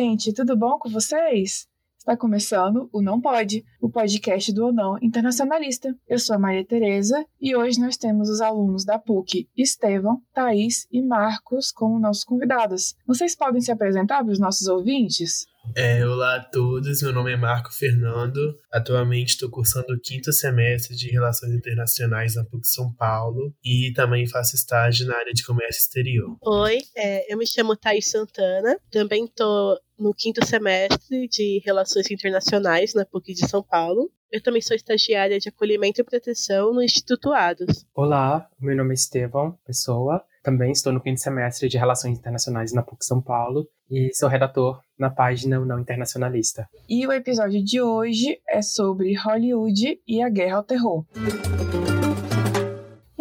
gente, tudo bom com vocês? Está começando o Não Pode, o podcast do Não Internacionalista. Eu sou a Maria Tereza e hoje nós temos os alunos da PUC, Estevão, Thaís e Marcos, como nossos convidados. Vocês podem se apresentar para os nossos ouvintes? É, olá a todos, meu nome é Marco Fernando. Atualmente estou cursando o quinto semestre de Relações Internacionais na PUC São Paulo e também faço estágio na área de comércio exterior. Oi, é, eu me chamo Thaís Santana, também estou no quinto semestre de Relações Internacionais na PUC de São Paulo. Eu também sou estagiária de acolhimento e proteção no Instituto ADOS. Olá, meu nome é Estevão Pessoa. Também estou no quinto semestre de Relações Internacionais na PUC São Paulo e sou redator na página Não Internacionalista. E o episódio de hoje é sobre Hollywood e a guerra ao terror.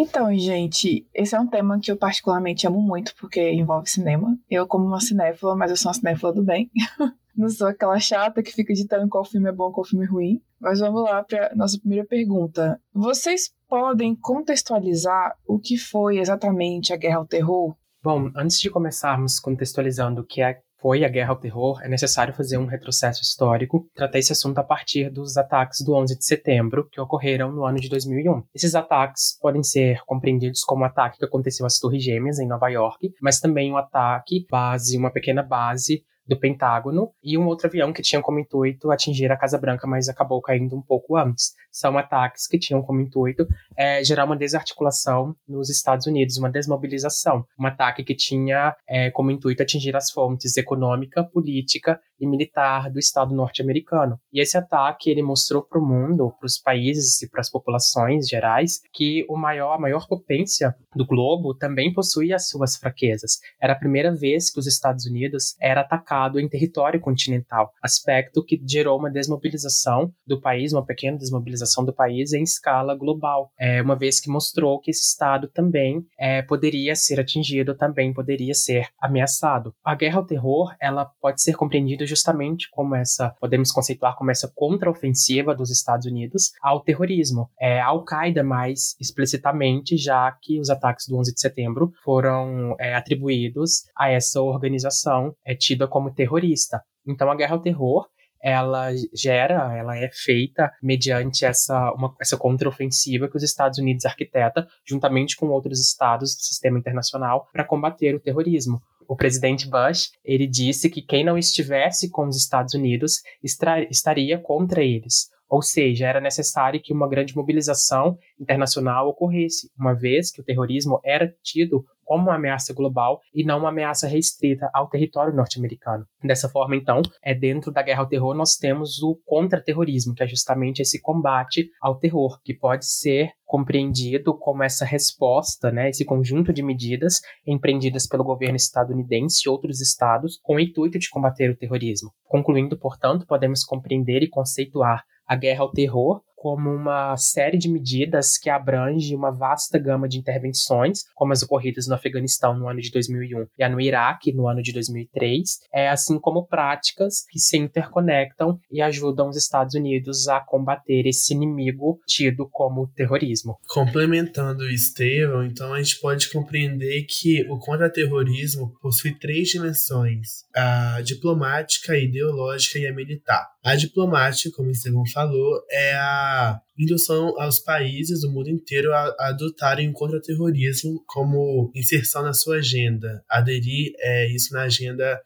Então, gente, esse é um tema que eu particularmente amo muito porque envolve cinema. Eu, como uma cinéfila, mas eu sou uma cinéfila do bem. Não sou aquela chata que fica ditando qual filme é bom, qual filme é ruim. Mas vamos lá para nossa primeira pergunta. Vocês podem contextualizar o que foi exatamente a Guerra ao Terror? Bom, antes de começarmos contextualizando o que é foi a guerra ao terror, é necessário fazer um retrocesso histórico, tratar esse assunto a partir dos ataques do 11 de setembro, que ocorreram no ano de 2001. Esses ataques podem ser compreendidos como um ataque que aconteceu às Torres Gêmeas, em Nova York, mas também um ataque base, uma pequena base do Pentágono e um outro avião que tinha como intuito atingir a Casa Branca, mas acabou caindo um pouco antes. São ataques que tinham como intuito é, gerar uma desarticulação nos Estados Unidos, uma desmobilização. Um ataque que tinha é, como intuito atingir as fontes econômica, política e militar do Estado norte-americano. E esse ataque ele mostrou para o mundo, para os países e para as populações gerais, que o maior, a maior potência do globo também possui as suas fraquezas. Era a primeira vez que os Estados Unidos era atacado em território continental, aspecto que gerou uma desmobilização do país, uma pequena desmobilização do país em escala global, é, uma vez que mostrou que esse Estado também é, poderia ser atingido, também poderia ser ameaçado. A guerra ao terror, ela pode ser compreendida justamente como essa, podemos conceituar como essa contraofensiva dos Estados Unidos ao terrorismo. É, Al-Qaeda mais explicitamente, já que os ataques do 11 de setembro foram é, atribuídos a essa organização é, tida como terrorista. Então, a guerra ao terror ela gera, ela é feita mediante essa, uma, essa contraofensiva que os Estados Unidos arquiteta, juntamente com outros estados do sistema internacional, para combater o terrorismo o presidente Bush, ele disse que quem não estivesse com os Estados Unidos estaria contra eles. Ou seja, era necessário que uma grande mobilização internacional ocorresse, uma vez que o terrorismo era tido como uma ameaça global e não uma ameaça restrita ao território norte-americano. Dessa forma, então, é dentro da guerra ao terror nós temos o contra-terrorismo, que é justamente esse combate ao terror, que pode ser compreendido como essa resposta, né, esse conjunto de medidas empreendidas pelo governo estadunidense e outros estados com o intuito de combater o terrorismo. Concluindo, portanto, podemos compreender e conceituar a guerra ao terror como uma série de medidas que abrange uma vasta gama de intervenções, como as ocorridas no Afeganistão no ano de 2001 e no Iraque no ano de 2003, é, assim como práticas que se interconectam e ajudam os Estados Unidos a combater esse inimigo tido como terrorismo. Complementando o Estevão, então a gente pode compreender que o contra-terrorismo possui três dimensões: a diplomática, a ideológica e a militar. A diplomática, como o Estevão falou, é a indução aos países do mundo inteiro a, adotarem o contra-terrorismo como inserção na sua agenda, aderir é, isso na agenda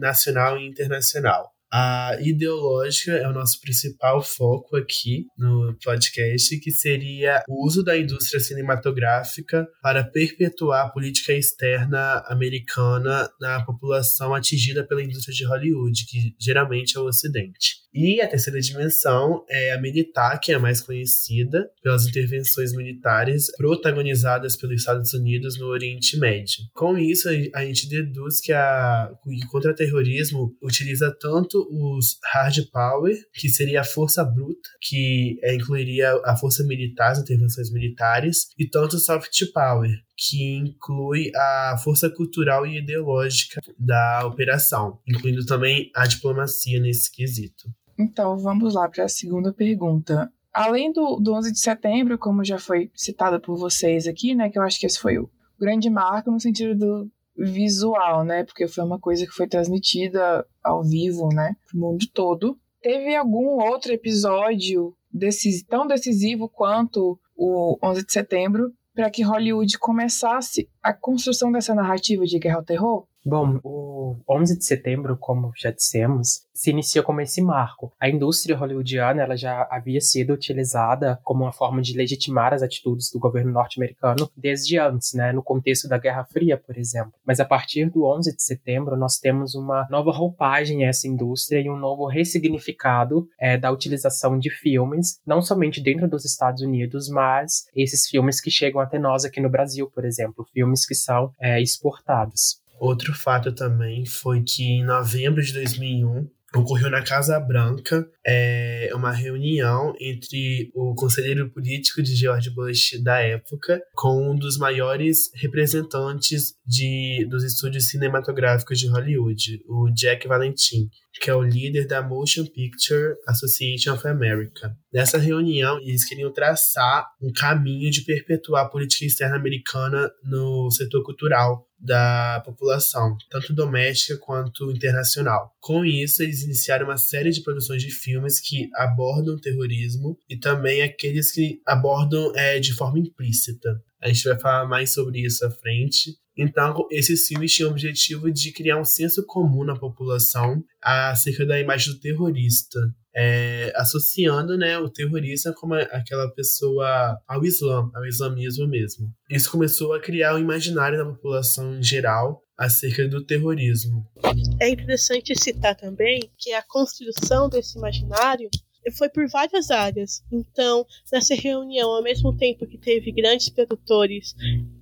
nacional e internacional. A ideológica é o nosso principal foco aqui no podcast, que seria o uso da indústria cinematográfica para perpetuar a política externa americana na população atingida pela indústria de Hollywood, que geralmente é o Ocidente. E a terceira dimensão é a militar, que é a mais conhecida pelas intervenções militares protagonizadas pelos Estados Unidos no Oriente Médio. Com isso, a gente deduz que, a, o contra-terrorismo utiliza tanto os hard power, que seria a força bruta, que é, incluiria a força militar, as intervenções militares, e tanto o soft power, que inclui a força cultural e ideológica da operação, incluindo também a diplomacia nesse quesito. Então, vamos lá para a segunda pergunta. Além do, do 11 de setembro, como já foi citado por vocês aqui, né, que eu acho que esse foi o grande marco no sentido do, visual, né? Porque foi uma coisa que foi transmitida ao vivo, né? Pro mundo todo. Teve algum outro episódio decis tão decisivo quanto o 11 de setembro para que Hollywood começasse a construção dessa narrativa de guerra ao terror? Bom, o 11 de setembro, como já dissemos, se inicia como esse marco. A indústria hollywoodiana ela já havia sido utilizada como uma forma de legitimar as atitudes do governo norte-americano desde antes, né, no contexto da Guerra Fria, por exemplo. Mas a partir do 11 de setembro, nós temos uma nova roupagem a essa indústria e um novo ressignificado é, da utilização de filmes, não somente dentro dos Estados Unidos, mas esses filmes que chegam até nós aqui no Brasil, por exemplo, filmes que são é, exportados. Outro fato também foi que em novembro de 2001 ocorreu na Casa Branca é, uma reunião entre o conselheiro político de George Bush da época com um dos maiores representantes de, dos estúdios cinematográficos de Hollywood, o Jack Valentin, que é o líder da Motion Picture Association of America. Nessa reunião, eles queriam traçar um caminho de perpetuar a política externa americana no setor cultural da população, tanto doméstica quanto internacional. Com isso, eles iniciaram uma série de produções de filmes que abordam terrorismo e também aqueles que abordam é, de forma implícita. A gente vai falar mais sobre isso à frente. Então, esses filmes tinham o objetivo de criar um senso comum na população acerca da imagem do terrorista, é, associando né, o terrorista como aquela pessoa ao Islã, ao islamismo mesmo. Isso começou a criar um imaginário na população em geral acerca do terrorismo. É interessante citar também que a construção desse imaginário foi por várias áreas. Então, nessa reunião, ao mesmo tempo que teve grandes produtores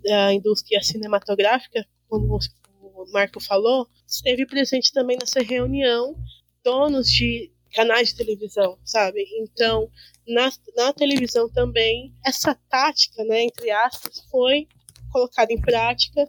da indústria cinematográfica, como o Marco falou, esteve presente também nessa reunião donos de canais de televisão, sabe? Então, na, na televisão também, essa tática, né, entre aspas, foi colocada em prática.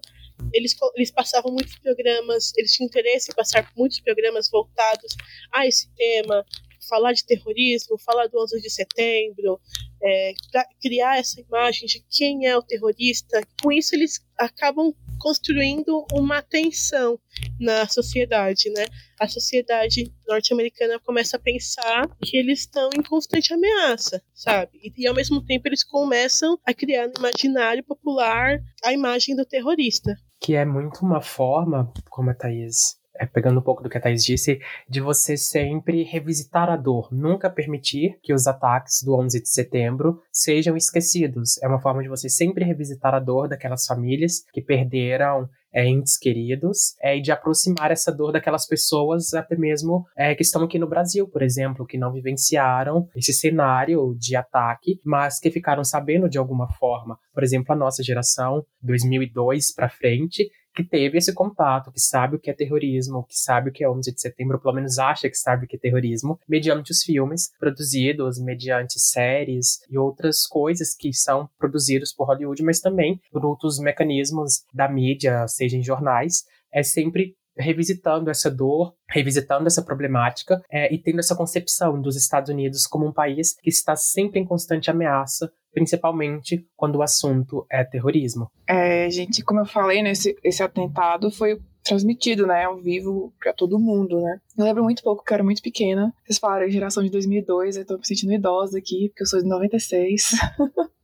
Eles, eles passavam muitos programas, eles tinham interesse em passar muitos programas voltados a esse tema, falar de terrorismo, falar do 11 de setembro, é, criar essa imagem de quem é o terrorista. Com isso, eles acabam construindo uma tensão na sociedade, né? A sociedade norte-americana começa a pensar que eles estão em constante ameaça, sabe? E, e, ao mesmo tempo eles começam a criar no imaginário popular a imagem do terrorista. Que é muito uma forma, como a Thaís pegando um pouco do que a Thais disse, de você sempre revisitar a dor, nunca permitir que os ataques do 11 de setembro sejam esquecidos. É uma forma de você sempre revisitar a dor daquelas famílias que perderam é, entes queridos é, e de aproximar essa dor daquelas pessoas até mesmo é, que estão aqui no Brasil, por exemplo, que não vivenciaram esse cenário de ataque, mas que ficaram sabendo de alguma forma. Por exemplo, a nossa geração, 2002 para frente, que teve esse contato, que sabe o que é terrorismo, que sabe o que é 11 de setembro, ou pelo menos acha que sabe o que é terrorismo, mediante os filmes produzidos, mediante séries e outras coisas que são produzidos por Hollywood, mas também por outros mecanismos da mídia, seja em jornais, é sempre revisitando essa dor, revisitando essa problemática é, e tendo essa concepção dos Estados Unidos como um país que está sempre em constante ameaça principalmente quando o assunto é terrorismo. É, gente, como eu falei, né, esse, esse atentado foi transmitido, né, ao vivo para todo mundo, né. Eu lembro muito pouco, que eu era muito pequena. Vocês falaram geração de 2002, eu tô me sentindo idosa aqui, porque eu sou de 96.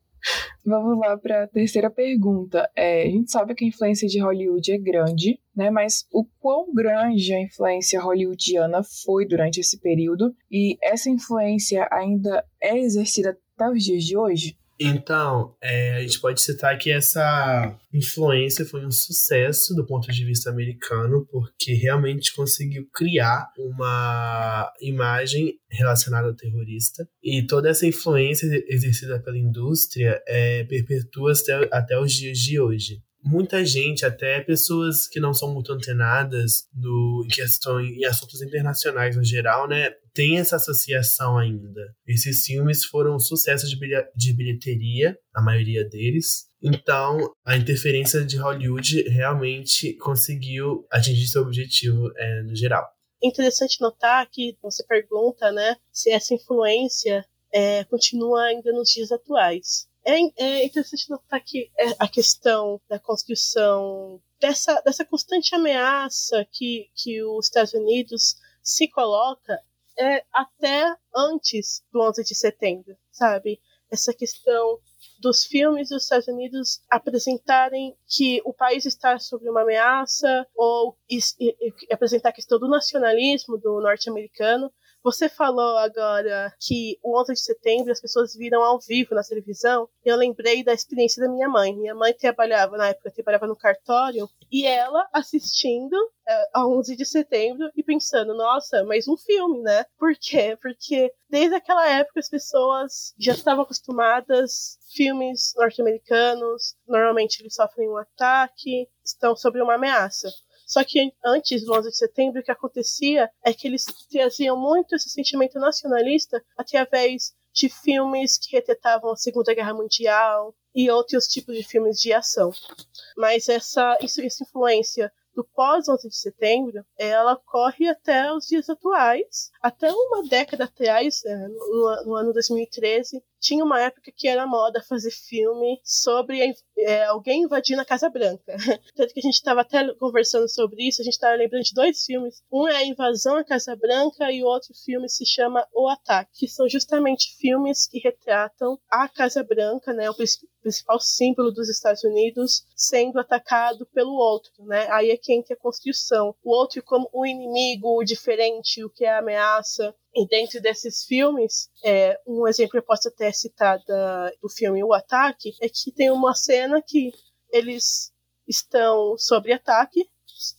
Vamos lá para a terceira pergunta. É, a gente sabe que a influência de Hollywood é grande, né? Mas o quão grande a influência hollywoodiana foi durante esse período e essa influência ainda é exercida até os dias de hoje? Então, é, a gente pode citar que essa influência foi um sucesso do ponto de vista americano, porque realmente conseguiu criar uma imagem relacionada ao terrorista. E toda essa influência exercida pela indústria é, perpetua até, até os dias de hoje muita gente, até pessoas que não são muito antenadas no, em questão em assuntos internacionais no geral, né, tem essa associação ainda. Esses filmes foram sucessos de bilheteria, a maioria deles. Então, a interferência de Hollywood realmente conseguiu atingir seu objetivo é, no geral. Interessante notar que você pergunta, né, se essa influência é, continua ainda nos dias atuais. É, é interessante notar que é, a questão da construção dessa, dessa constante ameaça que, que os Estados Unidos se coloca é até antes do 11 de setembro, sabe? Essa questão dos filmes dos Estados Unidos apresentarem que o país está sob uma ameaça ou e, e, apresentar a questão do nacionalismo do norte-americano você falou agora que o 11 de setembro as pessoas viram ao vivo na televisão. Eu lembrei da experiência da minha mãe. Minha mãe trabalhava, na época, trabalhava no cartório, e ela assistindo é, a 11 de setembro e pensando, nossa, mais um filme, né? Por quê? Porque desde aquela época as pessoas já estavam acostumadas filmes norte-americanos, normalmente eles sofrem um ataque, estão sob uma ameaça. Só que antes do 11 de setembro, o que acontecia é que eles traziam muito esse sentimento nacionalista através de filmes que retratavam a Segunda Guerra Mundial e outros tipos de filmes de ação. Mas essa, essa influência do pós-11 de setembro, ela corre até os dias atuais. Até uma década atrás, né, no, no ano 2013, tinha uma época que era moda fazer filme sobre é, alguém invadindo a Casa Branca. Tanto que a gente estava até conversando sobre isso, a gente estava lembrando de dois filmes. Um é a Invasão à Casa Branca e o outro filme se chama O Ataque, que são justamente filmes que retratam a Casa Branca, né, o principal símbolo dos Estados Unidos, sendo atacado pelo outro. Né? Aí é quem tem a construção. O outro como o inimigo, o diferente, o que é a ameaça. E dentro desses filmes, é, um exemplo que eu posso até citar da, do filme O Ataque é que tem uma cena que eles estão sob ataque,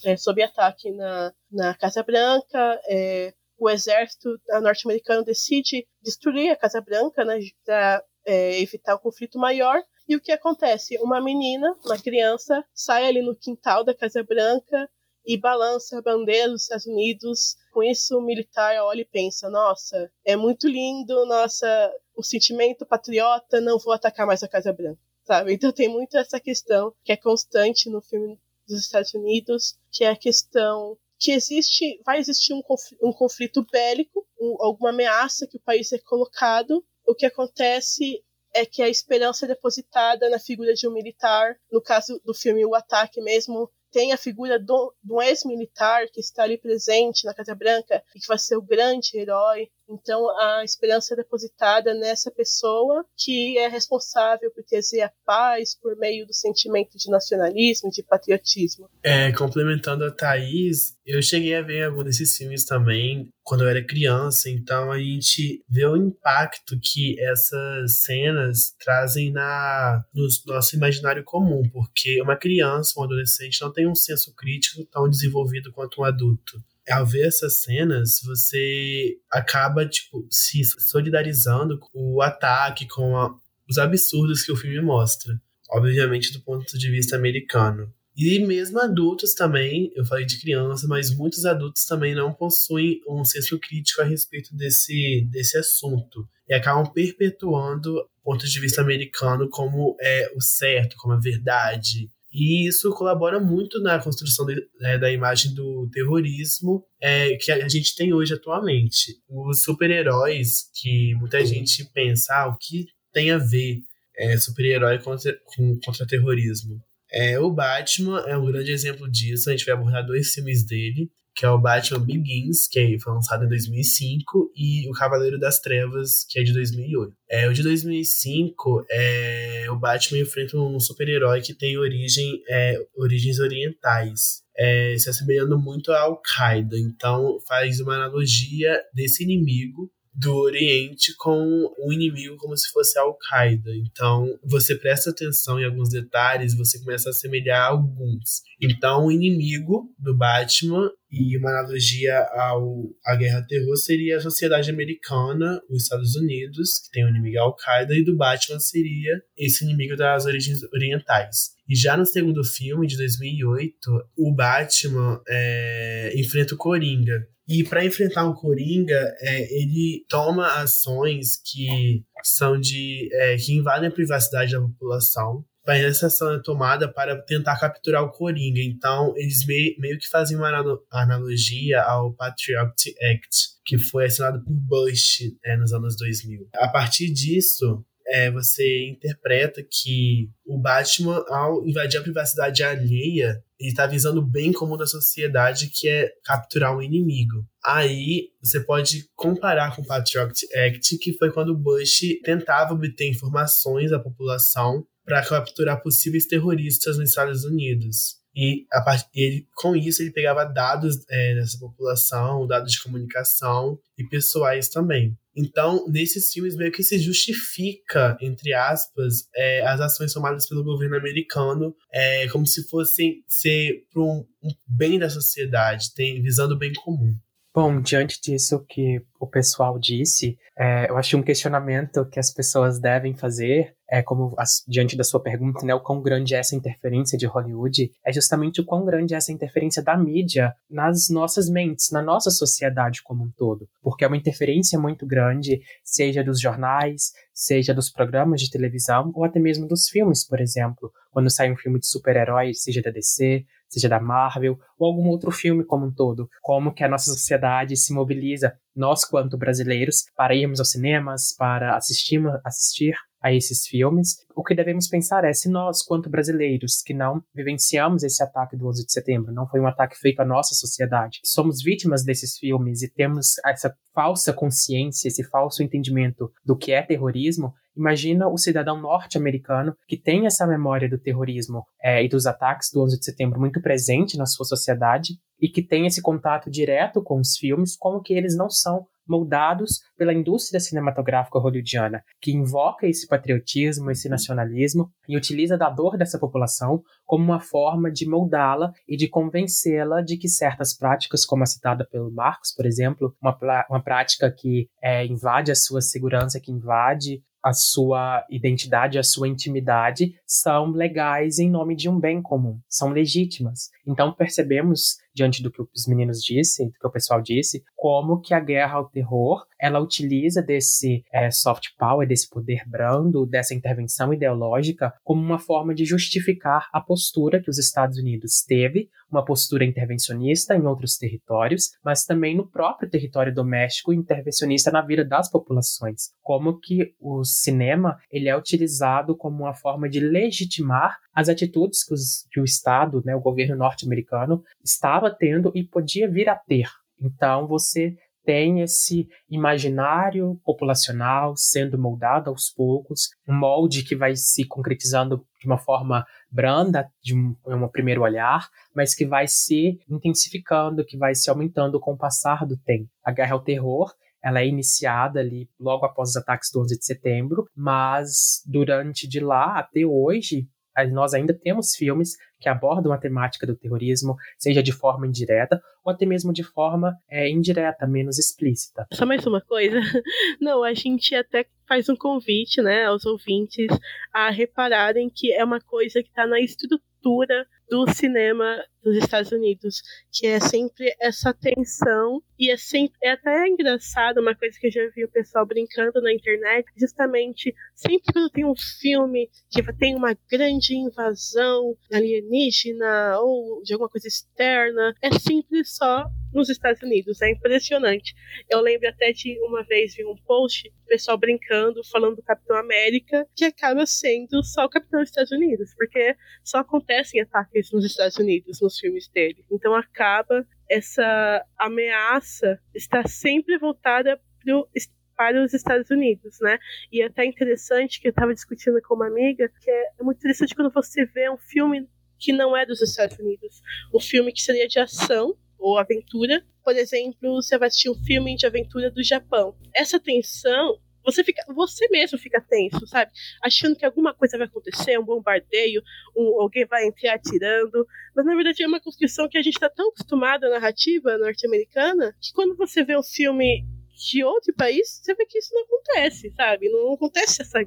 é, sob ataque na, na Casa Branca, é, o exército norte-americano decide destruir a Casa Branca né, para é, evitar um conflito maior. E o que acontece? Uma menina, uma criança, sai ali no quintal da Casa Branca e balança a bandeira dos Estados Unidos. Com isso, o militar olha e pensa: nossa, é muito lindo, nossa, o sentimento patriota, não vou atacar mais a Casa Branca. Sabe? Então tem muito essa questão que é constante no filme dos Estados Unidos, que é a questão que existe, vai existir um conflito, um conflito bélico, um, alguma ameaça que o país é colocado. O que acontece é que a esperança é depositada na figura de um militar, no caso do filme O Ataque mesmo, tem a figura do, do ex-militar que está ali presente na Casa Branca e que vai ser o grande herói. Então a esperança é depositada nessa pessoa que é responsável por trazer a paz por meio do sentimento de nacionalismo, de patriotismo. É, complementando a Thaís, eu cheguei a ver algum desses filmes também quando eu era criança, então a gente vê o impacto que essas cenas trazem na, no nosso imaginário comum, porque uma criança, um adolescente, não tem um senso crítico tão desenvolvido quanto um adulto ao ver essas cenas, você acaba, tipo, se solidarizando com o ataque, com a, os absurdos que o filme mostra. Obviamente, do ponto de vista americano. E mesmo adultos também, eu falei de criança, mas muitos adultos também não possuem um senso crítico a respeito desse, desse assunto. E acabam perpetuando o ponto de vista americano como é o certo, como a verdade, e isso colabora muito na construção de, é, da imagem do terrorismo é, que a gente tem hoje atualmente. Os super-heróis, que muita gente pensa, ah, o que tem a ver é, super-herói contra, com, contra terrorismo? É, o Batman é um grande exemplo disso. A gente vai abordar dois filmes dele que é o Batman Begins, que foi lançado em 2005, e o Cavaleiro das Trevas, que é de 2008. É, o de 2005, é, o Batman enfrenta um super-herói que tem origem, é, origens orientais. É, se assemelhando muito à Al-Qaeda. Então, faz uma analogia desse inimigo do Oriente com o inimigo como se fosse a Al-Qaeda. Então, você presta atenção em alguns detalhes, você começa a assemelhar alguns. Então, o inimigo do Batman e uma analogia ao, à guerra terror seria a sociedade americana, os Estados Unidos, que tem o inimigo Al-Qaeda, e do Batman seria esse inimigo das origens orientais. E já no segundo filme, de 2008, o Batman é, enfrenta o Coringa. E para enfrentar o Coringa, é, ele toma ações que são de. É, que invadem a privacidade da população. Mas essa ação é tomada para tentar capturar o Coringa. Então, eles meio, meio que fazem uma analogia ao Patriot Act, que foi assinado por Bush é, nos anos 2000. A partir disso, é, você interpreta que o Batman, ao invadir a privacidade alheia, ele está visando o bem comum da sociedade, que é capturar um inimigo. Aí você pode comparar com o Patriot Act, que foi quando Bush tentava obter informações da população para capturar possíveis terroristas nos Estados Unidos. E a, ele, com isso ele pegava dados é, dessa população, dados de comunicação e pessoais também. Então, nesses filmes meio que se justifica, entre aspas, é, as ações tomadas pelo governo americano é, como se fossem ser para um, um, bem da sociedade, tem, visando o bem comum. Bom, diante disso que o pessoal disse, é, eu acho um questionamento que as pessoas devem fazer, é como as, diante da sua pergunta, né, o quão grande é essa interferência de Hollywood, é justamente o quão grande é essa interferência da mídia nas nossas mentes, na nossa sociedade como um todo. Porque é uma interferência muito grande, seja dos jornais, seja dos programas de televisão, ou até mesmo dos filmes, por exemplo. Quando sai um filme de super-heróis, seja da DC, seja da Marvel, ou algum outro filme como um todo. Como que a nossa sociedade se mobiliza, nós quanto brasileiros, para irmos aos cinemas, para assistir, assistir a esses filmes. O que devemos pensar é se nós, quanto brasileiros, que não vivenciamos esse ataque do 11 de setembro, não foi um ataque feito à nossa sociedade, somos vítimas desses filmes e temos essa falsa consciência, esse falso entendimento do que é terrorismo, imagina o cidadão norte-americano que tem essa memória do terrorismo é, e dos ataques do 11 de setembro muito presente na sua sociedade e que tem esse contato direto com os filmes, como que eles não são moldados pela indústria cinematográfica hollywoodiana, que invoca esse patriotismo, esse nacionalismo e utiliza da dor dessa população como uma forma de moldá-la e de convencê-la de que certas práticas, como a citada pelo Marcos, por exemplo, uma, uma prática que é, invade a sua segurança, que invade a sua identidade, a sua intimidade são legais em nome de um bem comum, são legítimas. Então percebemos diante do que os meninos disse, do que o pessoal disse, como que a guerra ao terror ela utiliza desse é, soft power, desse poder brando, dessa intervenção ideológica como uma forma de justificar a postura que os Estados Unidos teve, uma postura intervencionista em outros territórios, mas também no próprio território doméstico intervencionista na vida das populações. Como que o cinema ele é utilizado como uma forma de legitimar as atitudes que, os, que o Estado, né, o governo norte-americano, estava tendo e podia vir a ter. Então, você tem esse imaginário populacional sendo moldado aos poucos, um molde que vai se concretizando de uma forma branda, de um, um primeiro olhar, mas que vai se intensificando, que vai se aumentando com o passar do tempo. A guerra ao terror ela é iniciada ali logo após os ataques do 11 de setembro, mas durante de lá até hoje nós ainda temos filmes que abordam a temática do terrorismo, seja de forma indireta ou até mesmo de forma é, indireta, menos explícita. Só mais uma coisa. Não, a gente até faz um convite né, aos ouvintes a repararem que é uma coisa que está na estrutura do cinema dos Estados Unidos, que é sempre essa tensão e é sempre é até engraçado uma coisa que eu já vi o pessoal brincando na internet, justamente sempre quando tem um filme que tem uma grande invasão alienígena ou de alguma coisa externa, é sempre só nos Estados Unidos, é impressionante. Eu lembro até de uma vez vi um post, o pessoal brincando, falando do Capitão América, que acaba sendo só o Capitão dos Estados Unidos, porque só acontecem ataques nos Estados Unidos, nos filmes dele. Então acaba essa ameaça está sempre voltada pro, para os Estados Unidos, né? E é até interessante que eu estava discutindo com uma amiga que é muito interessante quando você vê um filme que não é dos Estados Unidos, um filme que seria de ação ou aventura. Por exemplo, você vai assistir um filme de aventura do Japão. Essa tensão você fica, você mesmo fica tenso, sabe? Achando que alguma coisa vai acontecer, um bombardeio, um, alguém vai entrar atirando. Mas na verdade é uma construção que a gente está tão acostumado à narrativa norte-americana que quando você vê um filme de outro país, você vê que isso não acontece, sabe? Não acontece essa,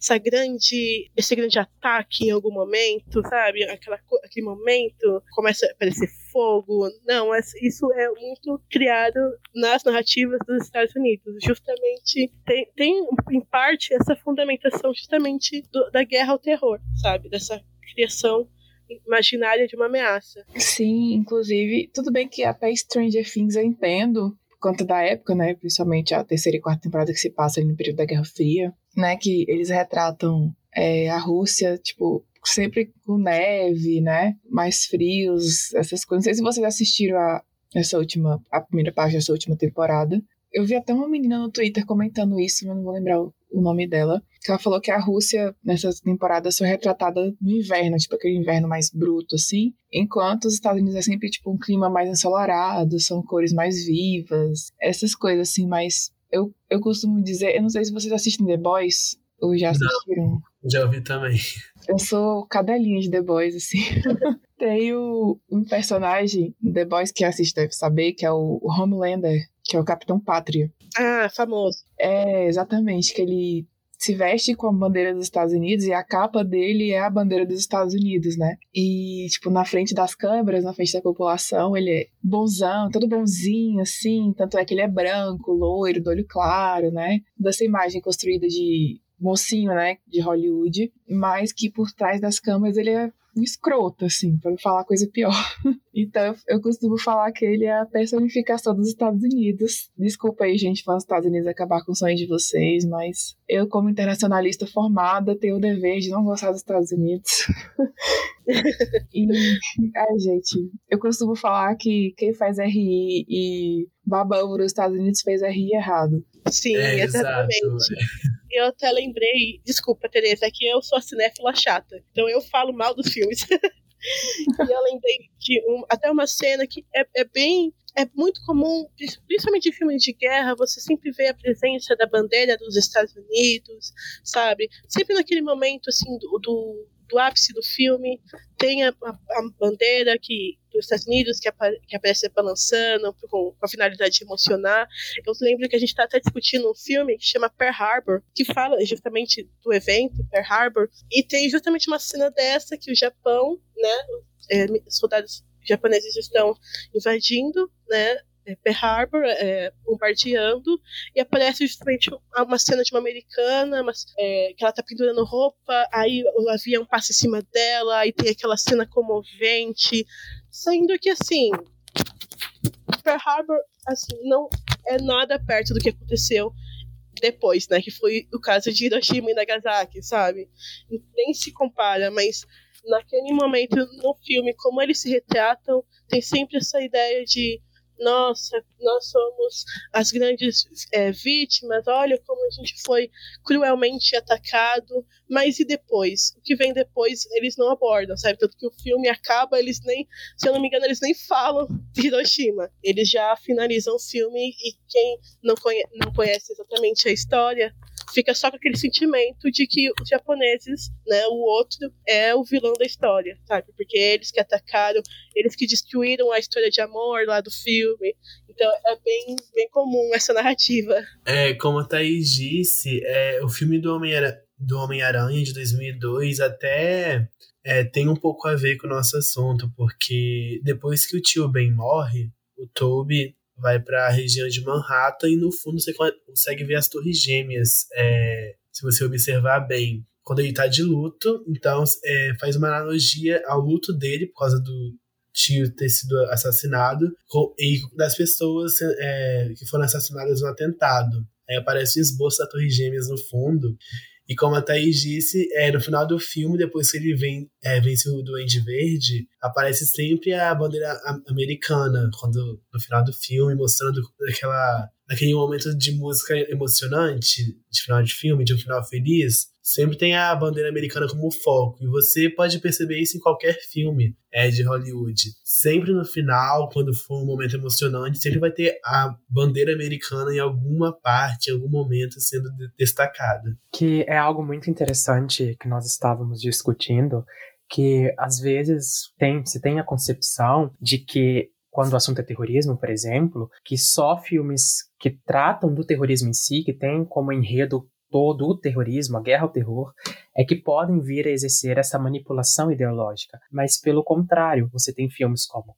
essa grande, esse grande ataque em algum momento, sabe? Aquela, aquele momento começa a aparecer fogo. Não, isso é muito criado nas narrativas dos Estados Unidos. Justamente tem, tem em parte essa fundamentação justamente do, da guerra ao terror, sabe? Dessa criação imaginária de uma ameaça. Sim, inclusive, tudo bem que até Stranger Things eu entendo conta da época, né? Principalmente a terceira e quarta temporada que se passa ali no período da Guerra Fria. né, que eles retratam é, a Rússia, tipo, sempre com neve, né, mais frios, essas coisas. Não sei se vocês assistiram a, essa última, a primeira parte dessa última temporada. Eu vi até uma menina no Twitter comentando isso, mas não vou lembrar o, o nome dela. Que ela falou que a Rússia, nessa temporada, foi retratada no inverno, tipo aquele inverno mais bruto, assim. Enquanto os Estados Unidos é sempre, tipo, um clima mais ensolarado, são cores mais vivas, essas coisas, assim, mas eu, eu costumo dizer, eu não sei se vocês assistem The Boys, ou já assistiram. Não, já ouvi também. Eu sou cadelinha de The Boys, assim. Tem o, um personagem The Boys que assiste deve saber, que é o Homelander, que é o Capitão Pátria. Ah, famoso. É, exatamente, que ele se veste com a bandeira dos Estados Unidos e a capa dele é a bandeira dos Estados Unidos, né? E, tipo, na frente das câmeras, na frente da população, ele é bonzão, todo bonzinho, assim. Tanto é que ele é branco, loiro, do olho claro, né? Dessa imagem construída de mocinho, né? De Hollywood. Mas que por trás das câmeras ele é escroto, assim, não falar coisa pior. então eu costumo falar que ele é a personificação dos Estados Unidos. Desculpa aí, gente, para os Estados Unidos acabar com o sonho de vocês, mas eu, como internacionalista formada, tenho o dever de não gostar dos Estados Unidos. e, ai, gente, eu costumo falar que quem faz RI e babão para os Estados Unidos fez RI errado. Sim, é, exatamente. Exato eu até lembrei, desculpa, Tereza, é que eu sou a cinéfila chata, então eu falo mal dos filmes. e eu lembrei de um, até uma cena que é, é bem é muito comum, principalmente em filmes de guerra, você sempre vê a presença da bandeira dos Estados Unidos, sabe? Sempre naquele momento, assim, do, do, do ápice do filme, tem a, a, bandeira que, dos Estados Unidos que, apa, que aparece balançando com, com, a finalidade de emocionar. Eu lembro que a gente está até discutindo um filme que chama Pearl Harbor, que fala justamente do evento Pearl Harbor, e tem justamente uma cena dessa que o Japão, né, é, soldados japoneses estão invadindo, né, é, Pearl Harbor, é, bombardeando, e aparece justamente uma cena de uma americana, mas, é, que ela tá pendurando roupa, aí o avião passa em cima dela, aí tem aquela cena comovente, sendo que assim, Pearl Harbor assim, não é nada perto do que aconteceu depois, né, que foi o caso de Hiroshima e Nagasaki, sabe? Nem se compara, mas naquele momento no filme, como eles se retratam, tem sempre essa ideia de nossa, nós somos as grandes é, vítimas, olha como a gente foi cruelmente atacado, mas e depois? O que vem depois eles não abordam, sabe? Tanto que o filme acaba, eles nem, se eu não me engano, eles nem falam de Hiroshima. Eles já finalizam o filme e quem não, conhe não conhece exatamente a história fica só com aquele sentimento de que os japoneses, né, o outro, é o vilão da história, sabe? Porque eles que atacaram, eles que destruíram a história de amor lá do filme. Então é bem, bem comum essa narrativa. É, como a Thaís disse, é, o filme do Homem-Aranha do Homem-Aranha de 2002 até é, tem um pouco a ver com o nosso assunto, porque depois que o tio Ben morre, o Toby vai para a região de Manhattan e no fundo você consegue ver as torres gêmeas, é, se você observar bem. Quando ele está de luto, então é, faz uma analogia ao luto dele por causa do tio ter sido assassinado e das pessoas é, que foram assassinadas no atentado. Aí aparece o esboço da Torre Gêmeas no fundo. E como a Thaís disse, é, no final do filme, depois que ele vem, é, vence o Duende Verde, aparece sempre a bandeira americana, quando no final do filme, mostrando aquela, aquele momento de música emocionante, de final de filme, de um final feliz sempre tem a bandeira americana como foco. E você pode perceber isso em qualquer filme é, de Hollywood. Sempre no final, quando for um momento emocionante, sempre vai ter a bandeira americana em alguma parte, em algum momento sendo destacada. Que é algo muito interessante que nós estávamos discutindo, que às vezes tem, se tem a concepção de que quando o assunto é terrorismo, por exemplo, que só filmes que tratam do terrorismo em si, que tem como enredo todo o terrorismo, a guerra ao terror, é que podem vir a exercer essa manipulação ideológica. Mas, pelo contrário, você tem filmes como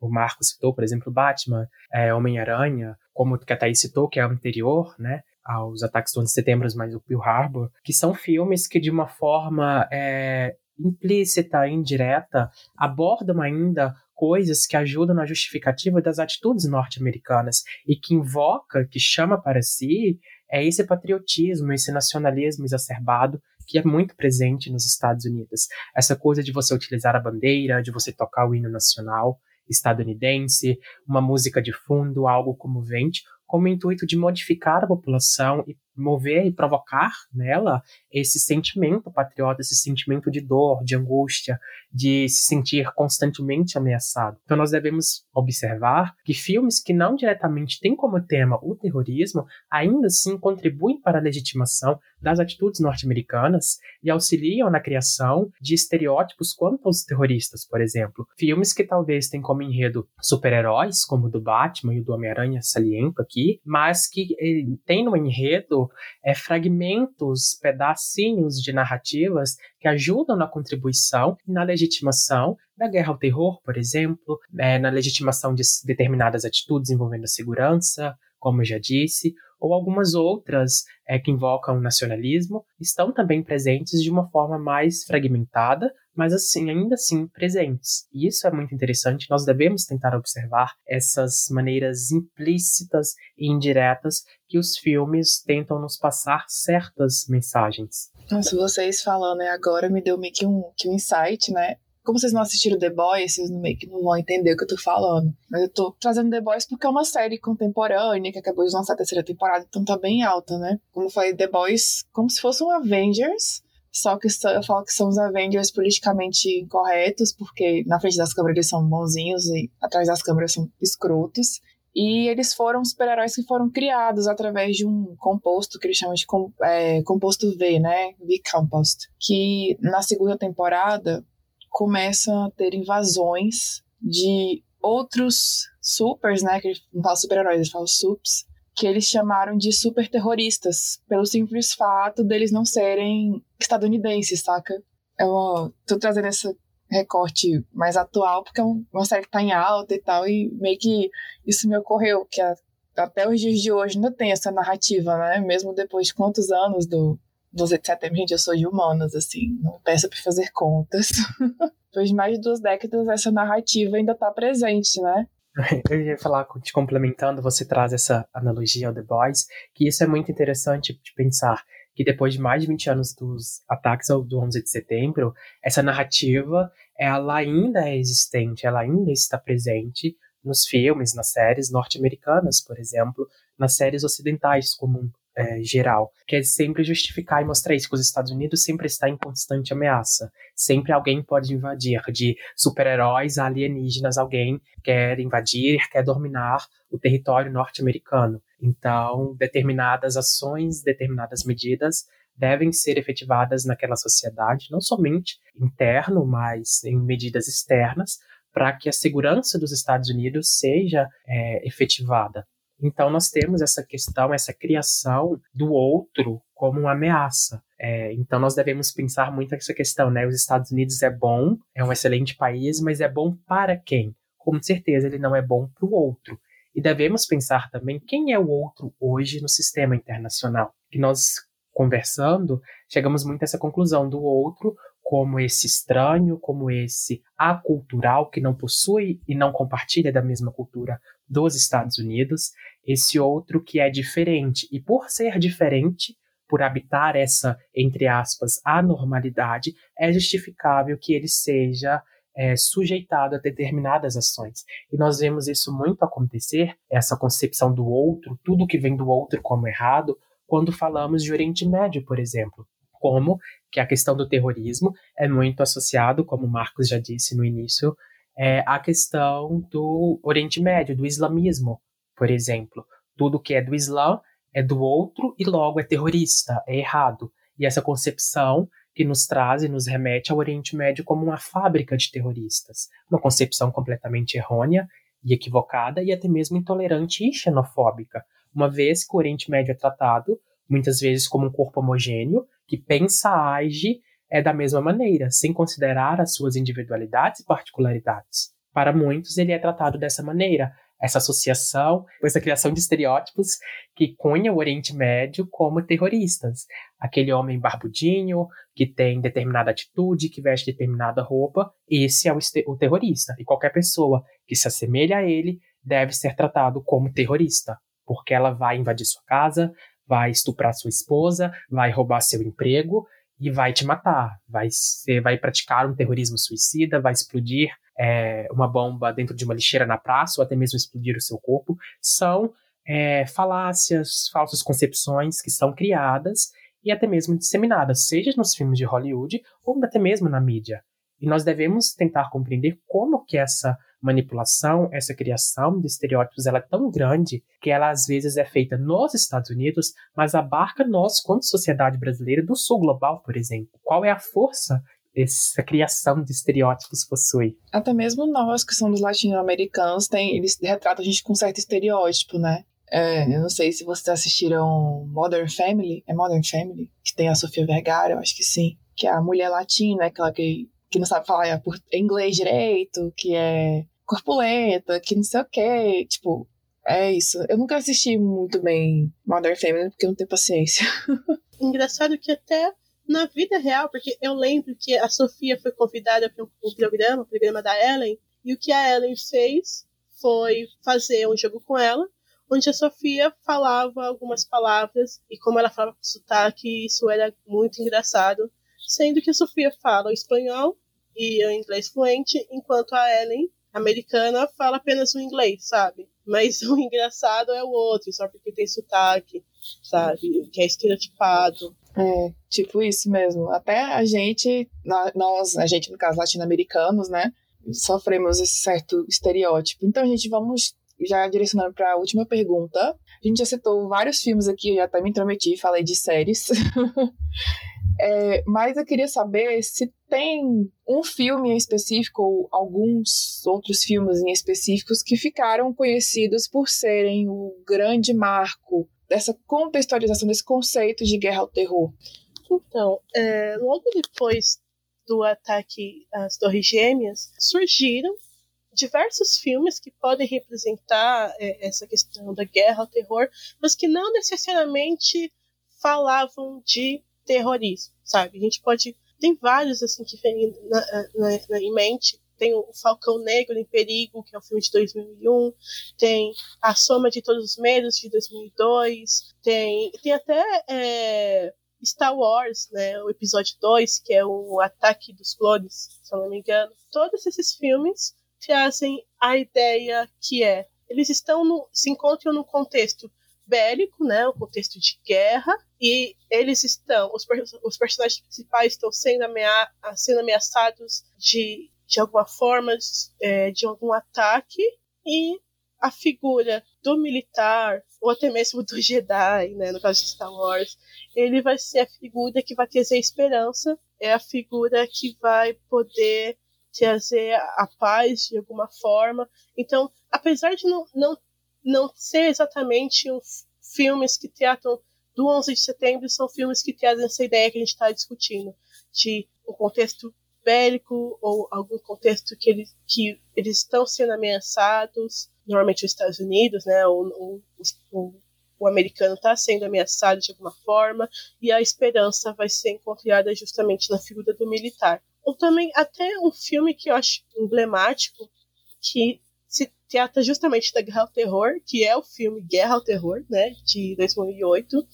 o Marco citou, por exemplo, Batman, é, Homem-Aranha, como que a Thaís citou, que é anterior, né, aos ataques do 11 de setembro, mas o Pearl Harbor, que são filmes que de uma forma é, implícita, indireta, abordam ainda coisas que ajudam na justificativa das atitudes norte-americanas e que invoca, que chama para si é esse patriotismo, esse nacionalismo exacerbado que é muito presente nos Estados Unidos. Essa coisa de você utilizar a bandeira, de você tocar o hino nacional estadunidense, uma música de fundo, algo comovente, como intuito de modificar a população e mover e provocar nela esse sentimento patriota, esse sentimento de dor, de angústia, de se sentir constantemente ameaçado. Então nós devemos observar que filmes que não diretamente têm como tema o terrorismo, ainda assim contribuem para a legitimação das atitudes norte-americanas e auxiliam na criação de estereótipos quanto aos terroristas, por exemplo. Filmes que talvez tenham como enredo super-heróis, como o do Batman e o do Homem-Aranha, saliento aqui, mas que eh, tem no enredo é, fragmentos, pedacinhos de narrativas que ajudam na contribuição e na legitimação da guerra ao terror, por exemplo, é, na legitimação de determinadas atitudes envolvendo a segurança, como eu já disse, ou algumas outras é, que invocam o nacionalismo, estão também presentes de uma forma mais fragmentada, mas assim, ainda assim presentes. E isso é muito interessante, nós devemos tentar observar essas maneiras implícitas e indiretas que os filmes tentam nos passar certas mensagens. Nossa, vocês falando agora me deu meio que um, que um insight, né? Como vocês não assistiram The Boys, vocês meio que não vão entender o que eu tô falando. Mas eu tô trazendo The Boys porque é uma série contemporânea que acabou de lançar a terceira temporada, então tá bem alta, né? Como eu falei, The Boys, como se fosse um Avengers, só que eu falo que são os Avengers politicamente incorretos, porque na frente das câmeras eles são bonzinhos e atrás das câmeras são escrotos. E eles foram super-heróis que foram criados através de um composto que eles chamam de é, composto V, né? V-compost. Que na segunda temporada começam a ter invasões de outros supers, né? Que não falam super-heróis, eles falam sups. Que eles chamaram de super terroristas, pelo simples fato deles não serem estadunidenses, saca? Eu tô trazendo esse recorte mais atual, porque é uma série que tá em alta e tal, e meio que isso me ocorreu, que a, até os dias de hoje ainda tem essa narrativa, né? Mesmo depois de quantos anos do 12 de setembro, gente, eu sou de humanas, assim, não peça para fazer contas. Depois de mais de duas décadas, essa narrativa ainda está presente, né? Eu ia falar, te complementando, você traz essa analogia ao The Boys, que isso é muito interessante de pensar, que depois de mais de 20 anos dos ataques do 11 de setembro, essa narrativa, ela ainda é existente, ela ainda está presente nos filmes, nas séries norte-americanas, por exemplo, nas séries ocidentais como é, geral, que é sempre justificar e mostrar isso, que os Estados Unidos sempre está em constante ameaça. Sempre alguém pode invadir, de super-heróis a alienígenas, alguém quer invadir, quer dominar o território norte-americano. Então, determinadas ações, determinadas medidas devem ser efetivadas naquela sociedade, não somente interno, mas em medidas externas, para que a segurança dos Estados Unidos seja é, efetivada. Então, nós temos essa questão, essa criação do outro como uma ameaça. É, então, nós devemos pensar muito nessa questão, né? Os Estados Unidos é bom, é um excelente país, mas é bom para quem? Com certeza, ele não é bom para o outro. E devemos pensar também quem é o outro hoje no sistema internacional. Que nós, conversando, chegamos muito a essa conclusão do outro como esse estranho, como esse acultural que não possui e não compartilha da mesma cultura dos Estados Unidos, esse outro que é diferente. E por ser diferente, por habitar essa, entre aspas, anormalidade, é justificável que ele seja é, sujeitado a determinadas ações. E nós vemos isso muito acontecer, essa concepção do outro, tudo que vem do outro como errado, quando falamos de Oriente Médio, por exemplo como que a questão do terrorismo é muito associado, como o Marcos já disse no início, é, à questão do Oriente Médio, do islamismo, por exemplo. Tudo que é do Islã é do outro e logo é terrorista, é errado. E essa concepção que nos traz e nos remete ao Oriente Médio como uma fábrica de terroristas. Uma concepção completamente errônea e equivocada e até mesmo intolerante e xenofóbica, uma vez que o Oriente Médio é tratado muitas vezes como um corpo homogêneo que pensa, age é da mesma maneira, sem considerar as suas individualidades e particularidades. Para muitos, ele é tratado dessa maneira, essa associação, essa criação de estereótipos que cunha o Oriente Médio como terroristas. Aquele homem barbudinho, que tem determinada atitude, que veste determinada roupa, esse é o, o terrorista. E qualquer pessoa que se assemelha a ele deve ser tratado como terrorista, porque ela vai invadir sua casa, vai estuprar sua esposa, vai roubar seu emprego e vai te matar. Vai, ser, vai praticar um terrorismo suicida, vai explodir é, uma bomba dentro de uma lixeira na praça ou até mesmo explodir o seu corpo. São é, falácias, falsas concepções que são criadas e até mesmo disseminadas, seja nos filmes de Hollywood ou até mesmo na mídia. E nós devemos tentar compreender como que essa manipulação, essa criação de estereótipos, ela é tão grande que ela às vezes é feita nos Estados Unidos, mas abarca nós, quanto sociedade brasileira, do sul global, por exemplo. Qual é a força essa criação de estereótipos possui. Até mesmo nós, que somos latino-americanos, tem, eles retratam a gente com um certo estereótipo, né? É, eu não sei se vocês assistiram Modern Family. É Modern Family? Que tem a Sofia Vergara, eu acho que sim. Que é a mulher latina, aquela que, que não sabe falar inglês direito, que é corpulenta, que não sei o quê. Tipo, é isso. Eu nunca assisti muito bem Modern Family porque eu não tenho paciência. Engraçado que até na vida real, porque eu lembro que a Sofia foi convidada para um programa, o programa da Ellen, e o que a Ellen fez foi fazer um jogo com ela, onde a Sofia falava algumas palavras, e como ela falava com sotaque, isso era muito engraçado, sendo que a Sofia fala o espanhol e o inglês fluente, enquanto a Ellen americana fala apenas o inglês, sabe? Mas o engraçado é o outro, só porque tem sotaque, sabe? Que é estereotipado. É, tipo isso mesmo. Até a gente, nós, a gente, no caso, latino-americanos, né? Sofremos esse certo estereótipo. Então, a gente, vamos já direcionando para a última pergunta. A gente já citou vários filmes aqui, eu já até me intrometi, falei de séries. É, mas eu queria saber se tem um filme em específico ou alguns outros filmes em específicos que ficaram conhecidos por serem o grande marco dessa contextualização desse conceito de guerra ao terror. Então, é, logo depois do ataque às Torres Gêmeas, surgiram diversos filmes que podem representar é, essa questão da guerra ao terror, mas que não necessariamente falavam de terrorismo, sabe? A gente pode. Tem vários, assim, que vem na, na, na, em mente. Tem o Falcão Negro em Perigo, que é um filme de 2001. Tem A Soma de Todos os Medos, de 2002. Tem, tem até é, Star Wars, né? O episódio 2, que é o Ataque dos Clones, se eu não me engano. Todos esses filmes trazem a ideia que é eles estão no, se encontram no contexto bélico, né, um contexto de guerra, e eles estão, os, os personagens principais estão sendo, amea sendo ameaçados de, de alguma forma, de, é, de algum ataque, e a figura do militar, ou até mesmo do Jedi, né, no caso de Star Wars, ele vai ser a figura que vai trazer esperança, é a figura que vai poder trazer a paz de alguma forma. Então, apesar de não, não não ser exatamente um, filmes que tratam do 11 de setembro, são filmes que trazem essa ideia que a gente está discutindo, de um contexto bélico ou algum contexto que eles, que eles estão sendo ameaçados, normalmente os Estados Unidos, né, ou, o, o americano está sendo ameaçado de alguma forma, e a esperança vai ser encontrada justamente na figura do militar. Ou também até um filme que eu acho emblemático, que trata justamente da Guerra ao Terror, que é o filme Guerra ao Terror, né, de 2008,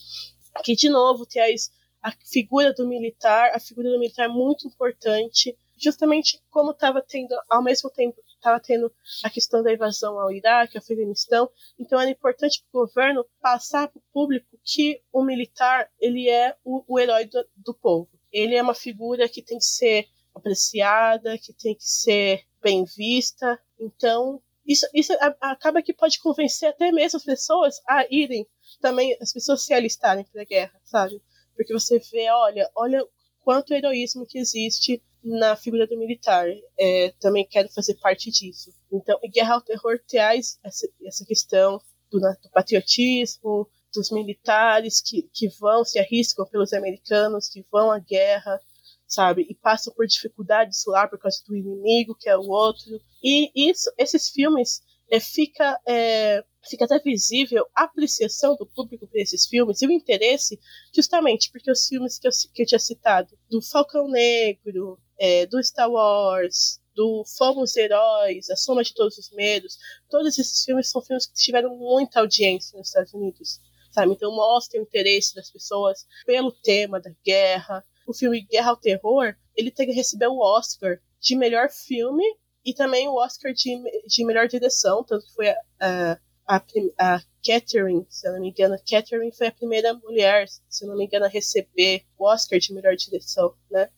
que de novo traz a figura do militar, a figura do militar é muito importante, justamente como estava tendo, ao mesmo tempo, estava tendo a questão da invasão ao Iraque, ao Afeganistão, então era importante para o governo passar para o público que o militar ele é o, o herói do, do povo. Ele é uma figura que tem que ser apreciada, que tem que ser bem vista. Então, isso, isso acaba que pode convencer até mesmo as pessoas a irem também, as pessoas se alistarem para a guerra, sabe? Porque você vê, olha, olha quanto heroísmo que existe na figura do militar. É, também quero fazer parte disso. Então, Guerra ao Terror traz essa, essa questão do, do patriotismo, dos militares que, que vão, se arriscam pelos americanos, que vão à guerra, sabe? E passam por dificuldades lá por causa do inimigo, que é o outro. E isso, esses filmes é, fica, é, fica até visível a apreciação do público por esses filmes e o interesse, justamente porque os filmes que eu, que eu tinha citado, do Falcão Negro, é, do Star Wars, do Fomos Heróis, A Soma de Todos os Medos, todos esses filmes são filmes que tiveram muita audiência nos Estados Unidos. sabe? Então mostra o interesse das pessoas pelo tema da guerra. O filme Guerra ao Terror, ele tem, recebeu o Oscar de melhor filme e também o Oscar de, de melhor direção, tanto que foi a, a, a, a Catherine, se eu não me engano, Catherine foi a primeira mulher, se eu não me engano, a receber o Oscar de melhor direção, né?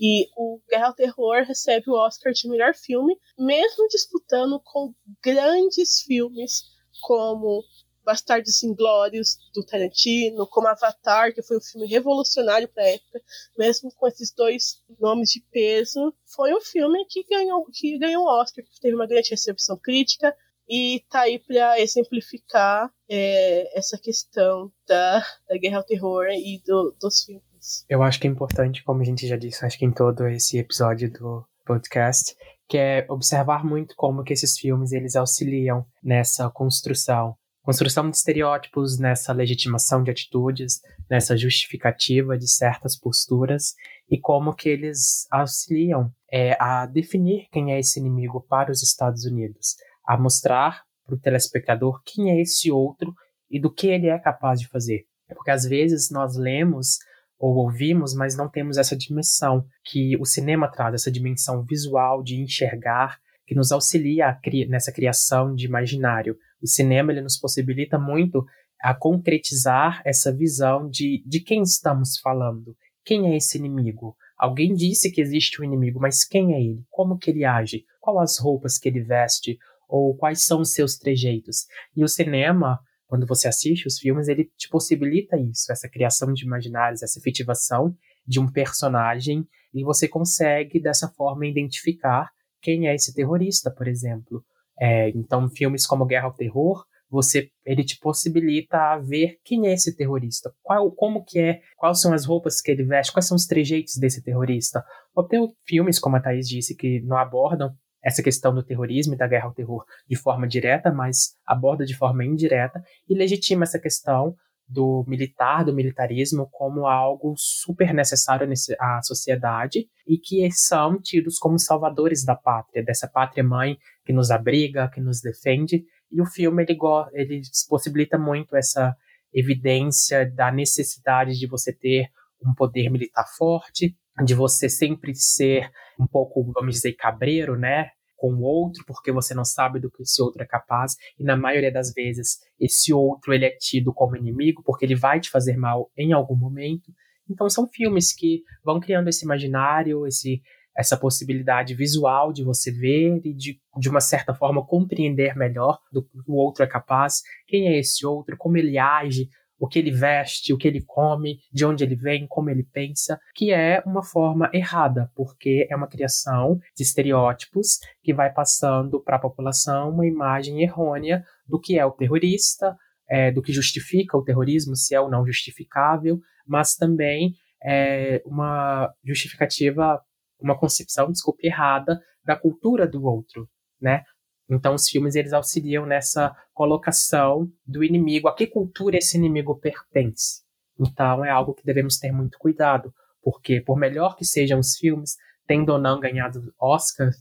E o Guerra ao Terror recebe o Oscar de melhor filme, mesmo disputando com grandes filmes como Bastardos Inglórios do Tarantino, como Avatar, que foi um filme revolucionário para a época, mesmo com esses dois nomes de peso, foi um filme que ganhou que ganhou um Oscar, que teve uma grande recepção crítica e tá aí para exemplificar é, essa questão da, da guerra ao terror e do, dos filmes. Eu acho que é importante, como a gente já disse, acho que em todo esse episódio do podcast, que é observar muito como que esses filmes eles auxiliam nessa construção construção de estereótipos, nessa legitimação de atitudes, nessa justificativa de certas posturas e como que eles auxiliam é, a definir quem é esse inimigo para os Estados Unidos, a mostrar para o telespectador quem é esse outro e do que ele é capaz de fazer. Porque às vezes nós lemos ou ouvimos, mas não temos essa dimensão que o cinema traz, essa dimensão visual de enxergar, que nos auxilia nessa criação de imaginário. O cinema ele nos possibilita muito a concretizar essa visão de, de quem estamos falando. Quem é esse inimigo? Alguém disse que existe um inimigo, mas quem é ele? Como que ele age? Qual as roupas que ele veste? Ou quais são os seus trejeitos? E o cinema, quando você assiste os filmes, ele te possibilita isso, essa criação de imaginários, essa efetivação de um personagem, e você consegue, dessa forma, identificar quem é esse terrorista, por exemplo. É, então, filmes como Guerra ao Terror, você ele te possibilita ver quem é esse terrorista, qual, como que é, quais são as roupas que ele veste, quais são os trejeitos desse terrorista. Ou tem filmes, como a Thaís disse, que não abordam essa questão do terrorismo e da guerra ao terror de forma direta, mas aborda de forma indireta e legitima essa questão do militar, do militarismo, como algo super necessário à sociedade e que são tidos como salvadores da pátria, dessa pátria mãe que nos abriga, que nos defende. E o filme ele, ele possibilita muito essa evidência da necessidade de você ter um poder militar forte, de você sempre ser um pouco, vamos dizer, cabreiro, né? com o outro, porque você não sabe do que esse outro é capaz, e na maioria das vezes esse outro ele é tido como inimigo, porque ele vai te fazer mal em algum momento. Então são filmes que vão criando esse imaginário, esse essa possibilidade visual de você ver e de, de uma certa forma compreender melhor do que o outro é capaz, quem é esse outro, como ele age, o que ele veste, o que ele come, de onde ele vem, como ele pensa, que é uma forma errada, porque é uma criação de estereótipos que vai passando para a população uma imagem errônea do que é o terrorista, é, do que justifica o terrorismo, se é ou não justificável, mas também é, uma justificativa, uma concepção, desculpe, errada da cultura do outro, né? Então os filmes eles auxiliam nessa colocação do inimigo, a que cultura esse inimigo pertence. Então é algo que devemos ter muito cuidado, porque por melhor que sejam os filmes, tendo ou não ganhado Oscars,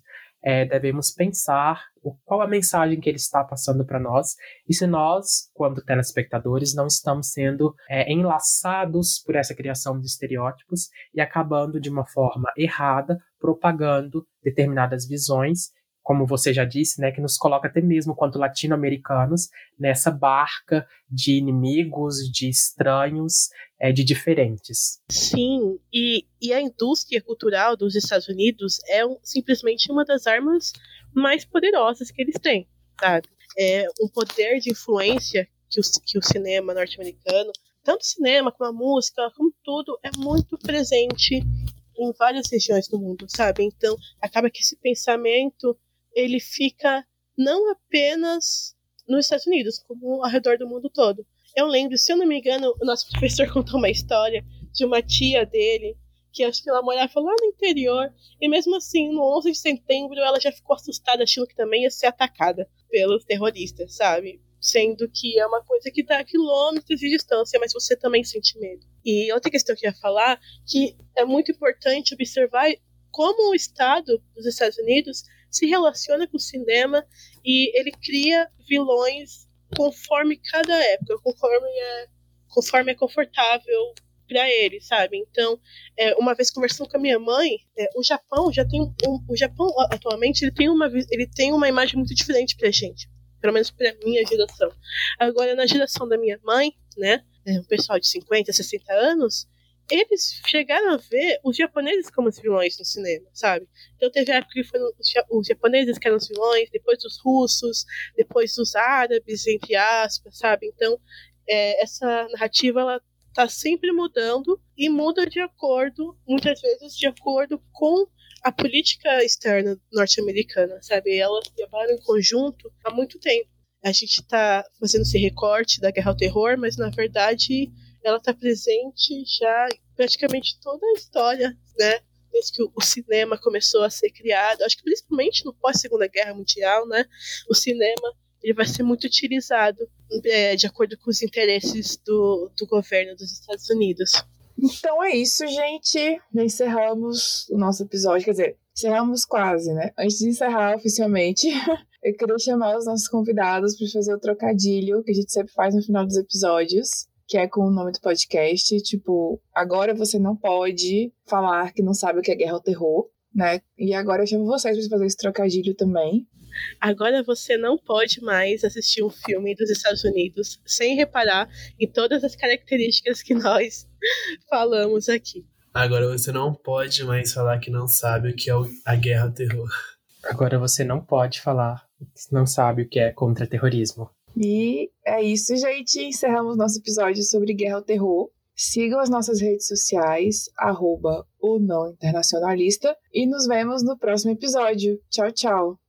é, devemos pensar qual a mensagem que ele está passando para nós. E se nós, quando telespectadores, não estamos sendo é, enlaçados por essa criação de estereótipos e acabando de uma forma errada propagando determinadas visões como você já disse, né, que nos coloca até mesmo quanto latino-americanos nessa barca de inimigos, de estranhos, é, de diferentes. Sim, e, e a indústria cultural dos Estados Unidos é um, simplesmente uma das armas mais poderosas que eles têm, sabe? É um poder de influência que o, que o cinema norte-americano, tanto cinema como a música, como tudo, é muito presente em várias regiões do mundo, sabe? Então, acaba que esse pensamento ele fica não apenas nos Estados Unidos, como ao redor do mundo todo. Eu lembro, se eu não me engano, o nosso professor contou uma história de uma tia dele, que acho que ela morava lá no interior, e mesmo assim, no 11 de setembro, ela já ficou assustada, achando que também ia ser atacada pelos terroristas, sabe? Sendo que é uma coisa que está a quilômetros de distância, mas você também sente medo. E outra questão que eu ia falar, que é muito importante observar como o Estado dos Estados Unidos se relaciona com o cinema e ele cria vilões conforme cada época, conforme é conforme é confortável para ele, sabe? Então, é, uma vez conversando com a minha mãe, é, o Japão já tem um, o Japão atualmente ele tem uma ele tem uma imagem muito diferente pra gente, pelo menos pra minha geração. Agora na geração da minha mãe, né, é, um pessoal de 50, 60 anos, eles chegaram a ver os japoneses como os vilões no cinema, sabe? Então teve a época que foram os japoneses que eram os vilões, depois os russos, depois os árabes, entre aspas, sabe? Então é, essa narrativa ela tá sempre mudando e muda de acordo, muitas vezes de acordo com a política externa norte-americana, sabe? Elas trabalham em conjunto há muito tempo. A gente está fazendo esse recorte da guerra ao terror, mas na verdade ela está presente já praticamente toda a história, né? Desde que o cinema começou a ser criado, acho que principalmente no pós-segunda guerra mundial, né? O cinema ele vai ser muito utilizado é, de acordo com os interesses do, do governo dos Estados Unidos. Então é isso, gente. Já encerramos o nosso episódio. Quer dizer, encerramos quase, né? Antes de encerrar oficialmente, eu queria chamar os nossos convidados para fazer o trocadilho que a gente sempre faz no final dos episódios que é com o nome do podcast, tipo, agora você não pode falar que não sabe o que é guerra ao terror, né? E agora eu chamo vocês para fazer esse trocadilho também. Agora você não pode mais assistir um filme dos Estados Unidos sem reparar em todas as características que nós falamos aqui. Agora você não pode mais falar que não sabe o que é a guerra ao terror. Agora você não pode falar que não sabe o que é contra-terrorismo. E é isso, gente. Encerramos nosso episódio sobre guerra ao terror. Sigam as nossas redes sociais, arroba não internacionalista, e nos vemos no próximo episódio. Tchau, tchau!